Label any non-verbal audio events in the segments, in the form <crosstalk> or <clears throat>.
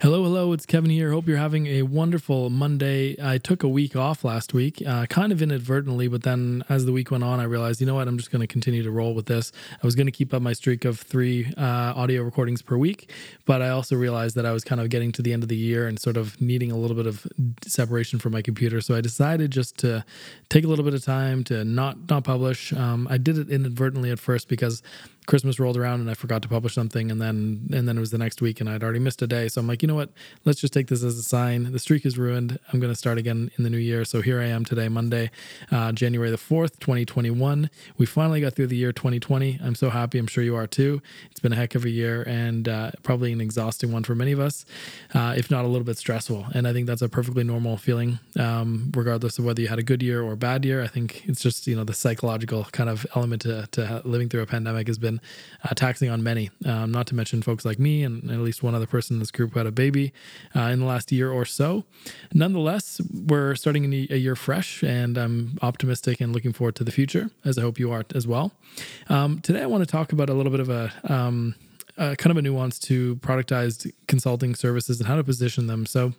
Hello, hello, it's Kevin here. Hope you're having a wonderful Monday. I took a week off last week, uh, kind of inadvertently, but then as the week went on, I realized, you know what, I'm just going to continue to roll with this. I was going to keep up my streak of three uh, audio recordings per week, but I also realized that I was kind of getting to the end of the year and sort of needing a little bit of separation from my computer. So I decided just to take a little bit of time to not not publish. Um, I did it inadvertently at first because Christmas rolled around and I forgot to publish something, and then and then it was the next week and I'd already missed a day. So I'm like, you know what? Let's just take this as a sign. The streak is ruined. I'm going to start again in the new year. So here I am today, Monday, uh, January the fourth, 2021. We finally got through the year 2020. I'm so happy. I'm sure you are too. It's been a heck of a year and uh, probably an exhausting one for many of us, uh, if not a little bit stressful. And I think that's a perfectly normal feeling, um, regardless of whether you had a good year or a bad year. I think it's just you know the psychological kind of element to, to living through a pandemic has been uh, taxing on many, um, not to mention folks like me and at least one other person in this group who had a baby uh, in the last year or so. Nonetheless, we're starting a year fresh, and I'm optimistic and looking forward to the future, as I hope you are as well. Um, today, I want to talk about a little bit of a um, uh, kind of a nuance to productized consulting services and how to position them. So,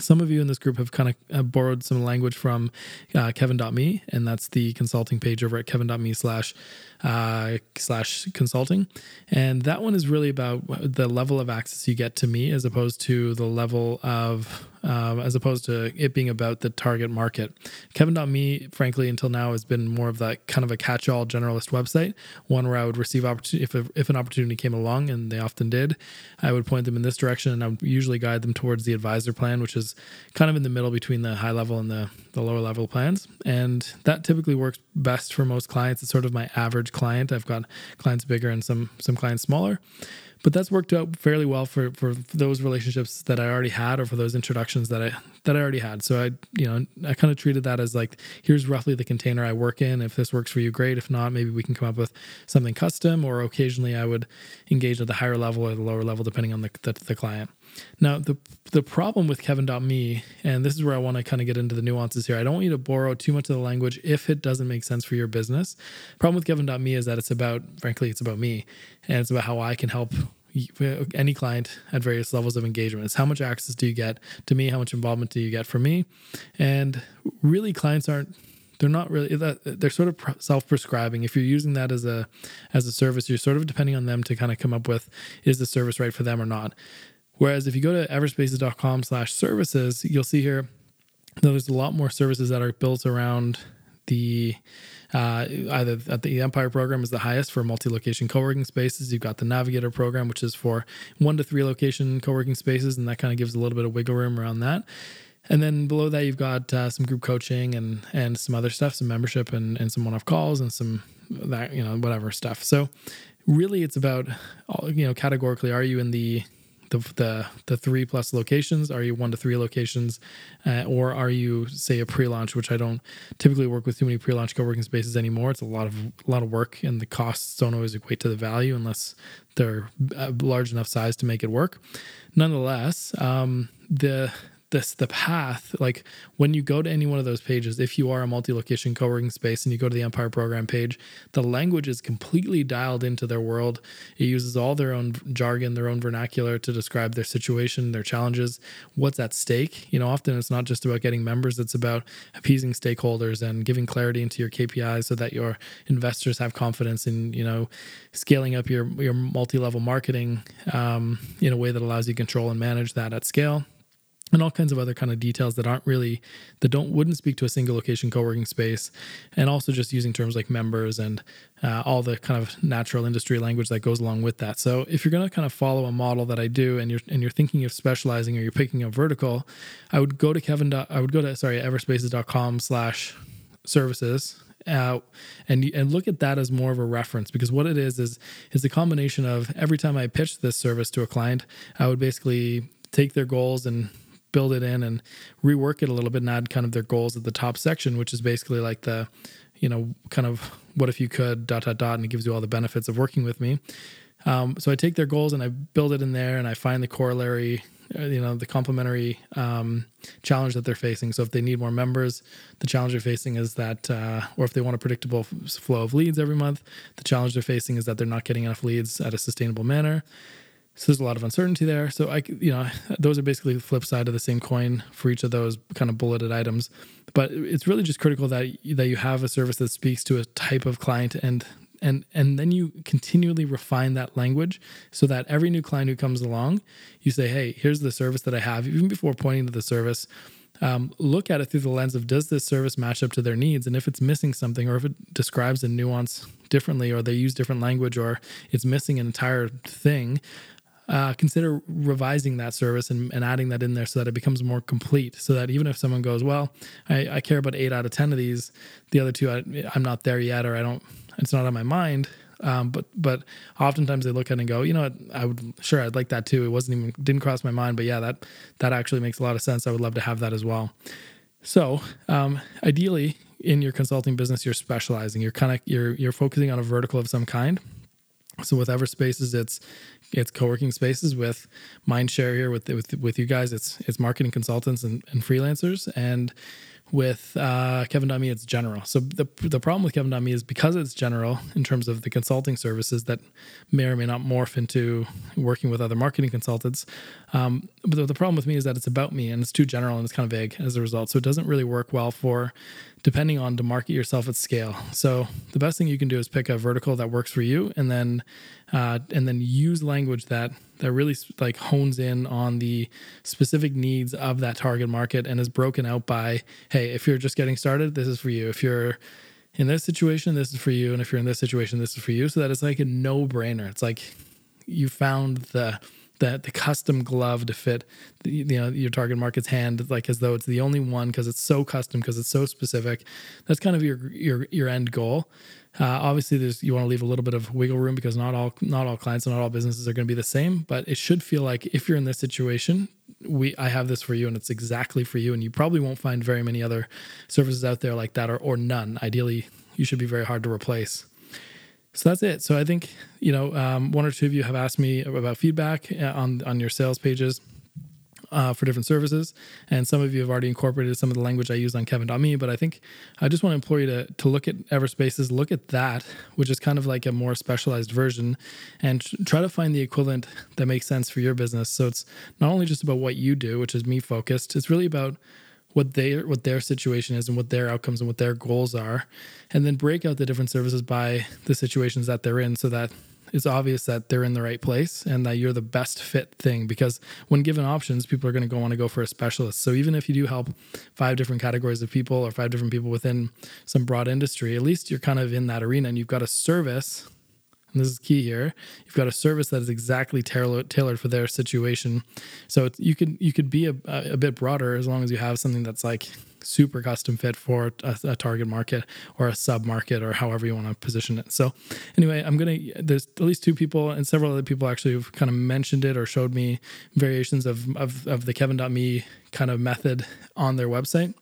some of you in this group have kind of uh, borrowed some language from uh, kevin.me and that's the consulting page over at kevin.me slash uh, slash consulting. And that one is really about the level of access you get to me as opposed to the level of um, as opposed to it being about the target market. Kevin.me, frankly, until now has been more of that kind of a catch-all generalist website, one where I would receive opportunity if, if an opportunity came along, and they often did, I would point them in this direction, and I would usually guide them towards the advisor plan, which is kind of in the middle between the high level and the the lower level plans, and that typically works best for most clients. It's sort of my average client. I've got clients bigger and some some clients smaller but that's worked out fairly well for, for those relationships that I already had or for those introductions that I that I already had. So I you know I kind of treated that as like here's roughly the container I work in. If this works for you, great. If not, maybe we can come up with something custom. Or occasionally I would engage at the higher level or the lower level depending on the the, the client. Now the the problem with Kevin.me, and this is where I want to kind of get into the nuances here. I don't want you to borrow too much of the language if it doesn't make sense for your business. Problem with Kevin.me is that it's about, frankly, it's about me, and it's about how I can help uh, any client at various levels of engagement. It's how much access do you get to me? How much involvement do you get from me? And really, clients aren't they're not really they're sort of self-prescribing if you're using that as a as a service you're sort of depending on them to kind of come up with is the service right for them or not whereas if you go to everspaces.com slash services you'll see here that there's a lot more services that are built around the uh, either at the Empire program is the highest for multi-location co-working spaces. You've got the Navigator program, which is for one to three location co-working spaces, and that kind of gives a little bit of wiggle room around that. And then below that, you've got uh, some group coaching and and some other stuff, some membership and and some one-off calls and some that you know whatever stuff. So really, it's about you know categorically, are you in the the the, the three plus locations? Are you one to three locations, uh, or are you say a pre-launch? Which I don't typically work with too many pre-launch co-working spaces anymore. It's a lot of a lot of work, and the costs don't always equate to the value unless they're large enough size to make it work. Nonetheless, um, the this the path like when you go to any one of those pages if you are a multi-location co-working space and you go to the empire program page the language is completely dialed into their world. It uses all their own jargon their own vernacular to describe their situation their challenges what's at stake. You know often it's not just about getting members it's about appeasing stakeholders and giving clarity into your kpis so that your investors have confidence in you know scaling up your your multi-level marketing um, in a way that allows you to control and manage that at scale and all kinds of other kind of details that aren't really that don't wouldn't speak to a single location co-working space and also just using terms like members and uh, all the kind of natural industry language that goes along with that. So if you're going to kind of follow a model that i do and you're and you're thinking of specializing or you're picking a vertical i would go to kevin i would go to sorry everspaces.com slash services uh, and and look at that as more of a reference because what it is is is a combination of every time I pitch this service to a client, I would basically take their goals and build it in and rework it a little bit and add kind of their goals at the top section, which is basically like the, you know, kind of what if you could dot dot dot, and it gives you all the benefits of working with me. Um, so I take their goals and I build it in there, and I find the corollary, uh, you know, the complementary um, challenge that they're facing. So if they need more members, the challenge they're facing is that, uh, or if they want a predictable flow of leads every month, the challenge they're facing is that they're not getting enough leads at a sustainable manner So there's a lot of uncertainty there. So I, you know, <laughs> those are basically the flip side of the same coin for each of those kind of bulleted items. But it's really just critical that that you have a service that speaks to a type of client and and and then you continually refine that language so that every new client who comes along, you say, hey, here's the service that I have. Even before pointing to the service, um, look at it through the lens of does this service match up to their needs and if it's missing something or if it describes a nuance differently or they use different language or it's missing an entire thing uh, consider revising that service and, and, adding that in there so that it becomes more complete. So that even if someone goes, well, I, I care about eight out of 10 of these, the other two, I, am not there yet, or I don't, it's not on my mind. Um, but but oftentimes they look at it and go, you know what, I would sure I'd like that too. It wasn't even didn't cross my mind, but yeah, that that actually makes a lot of sense. I would love to have that as well. So um, ideally, in your consulting business, you're specializing. You're kind of you're you're focusing on a vertical of some kind. So with Everspaces, it's it's co-working spaces. With Mindshare here, with with with you guys, it's it's marketing consultants and, and freelancers. And with uh, Kevin.me, it's general. So the the problem with Kevin.me is because it's general in terms of the consulting services that may or may not morph into working with other marketing consultants. Um, but the, the problem with me is that it's about me and it's too general and it's kind of vague as a result. So it doesn't really work well for depending on to market yourself at scale. So the best thing you can do is pick a vertical that works for you and then uh, and then use language that that really like hones in on the specific needs of that target market and is broken out by hey if you're just getting started this is for you. If you're in this situation this is for you. And if you're in this situation this is for you. So that it's like a no-brainer. It's like you found the the, the custom glove to fit you know your target market's hand like as though it's the only one because it's so custom because it's so specific that's kind of your your your end goal uh, obviously, there's you want to leave a little bit of wiggle room because not all not all clients and not all businesses are going to be the same. But it should feel like if you're in this situation, we I have this for you and it's exactly for you. And you probably won't find very many other services out there like that, or or none. Ideally, you should be very hard to replace. So that's it. So I think you know um, one or two of you have asked me about feedback uh, on on your sales pages uh, for different services. And some of you have already incorporated some of the language I used on Kevin.me, but I think I just want to implore you to, to look at Everspaces, look at that, which is kind of like a more specialized version, and try to find the equivalent that makes sense for your business. So it's not only just about what you do, which is me focused, it's really about what they what their situation is and what their outcomes and what their goals are and then break out the different services by the situations that they're in so that it's obvious that they're in the right place and that you're the best fit thing. Because when given options people are going to go want to go for a specialist. So even if you do help five different categories of people or five different people within some broad industry at least you're kind of in that arena and you've got a service and this is key here you've got a service that is exactly tailored for their situation so you could you could be a, a bit broader as long as you have something that's like super custom fit for a, a target market or a sub market or however you want to position it. So, anyway, I'm gonna. There's at least two people and several other people actually have kind of mentioned it or showed me variations of of, of the Kevin.me kind of method on their website.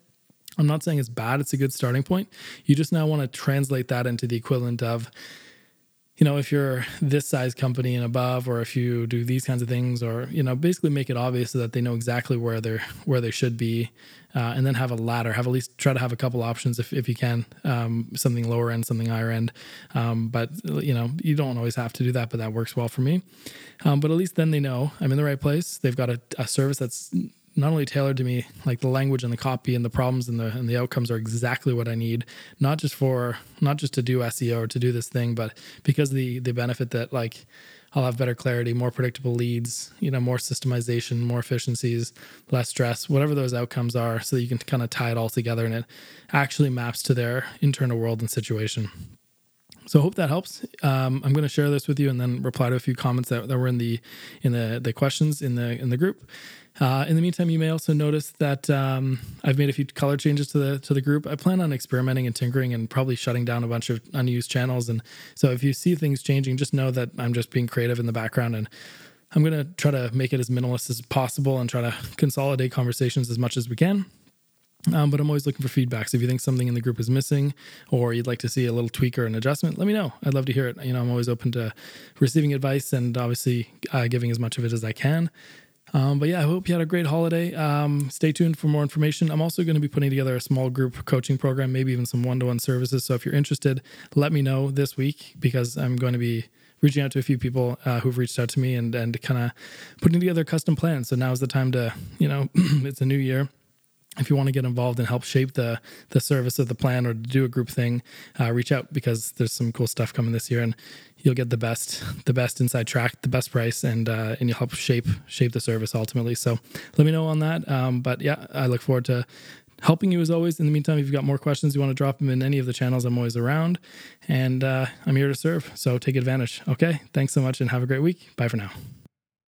I'm not saying it's bad; it's a good starting point. You just now want to translate that into the equivalent of you know, if you're this size company and above, or if you do these kinds of things, or you know, basically make it obvious so that they know exactly where they're where they should be, uh, and then have a ladder. Have at least try to have a couple options if if you can, um, something lower end, something higher end. Um, but you know, you don't always have to do that, but that works well for me. Um, but at least then they know I'm in the right place. They've got a, a service that's not only tailored to me, like the language and the copy and the problems and the and the outcomes are exactly what I need. Not just for not just to do SEO or to do this thing, but because the the benefit that like I'll have better clarity, more predictable leads, you know, more systemization, more efficiencies, less stress, whatever those outcomes are, so that you can kind of tie it all together and it actually maps to their internal world and situation. So I hope that helps. Um, I'm going to share this with you and then reply to a few comments that, that were in the in the the questions in the in the group. Uh, in the meantime, you may also notice that um, I've made a few color changes to the to the group. I plan on experimenting and tinkering and probably shutting down a bunch of unused channels. And so, if you see things changing, just know that I'm just being creative in the background, and I'm going to try to make it as minimalist as possible and try to consolidate conversations as much as we can. Um, but I'm always looking for feedback. So if you think something in the group is missing, or you'd like to see a little tweak or an adjustment, let me know. I'd love to hear it. You know, I'm always open to receiving advice and obviously uh, giving as much of it as I can. Um, but yeah, I hope you had a great holiday. Um, stay tuned for more information. I'm also going to be putting together a small group coaching program, maybe even some one to one services. So if you're interested, let me know this week because I'm going to be reaching out to a few people uh, who've reached out to me and and kind of putting together custom plans. So now is the time to you know <clears throat> it's a new year if you want to get involved and help shape the the service of the plan or do a group thing, uh, reach out because there's some cool stuff coming this year, and you'll get the best the best inside track, the best price, and uh, and you'll help shape shape the service ultimately. So let me know on that. Um, but yeah, I look forward to helping you as always. In the meantime, if you've got more questions, you want to drop them in any of the channels, I'm always around, and uh, I'm here to serve. So take advantage. Okay, thanks so much, and have a great week. Bye for now.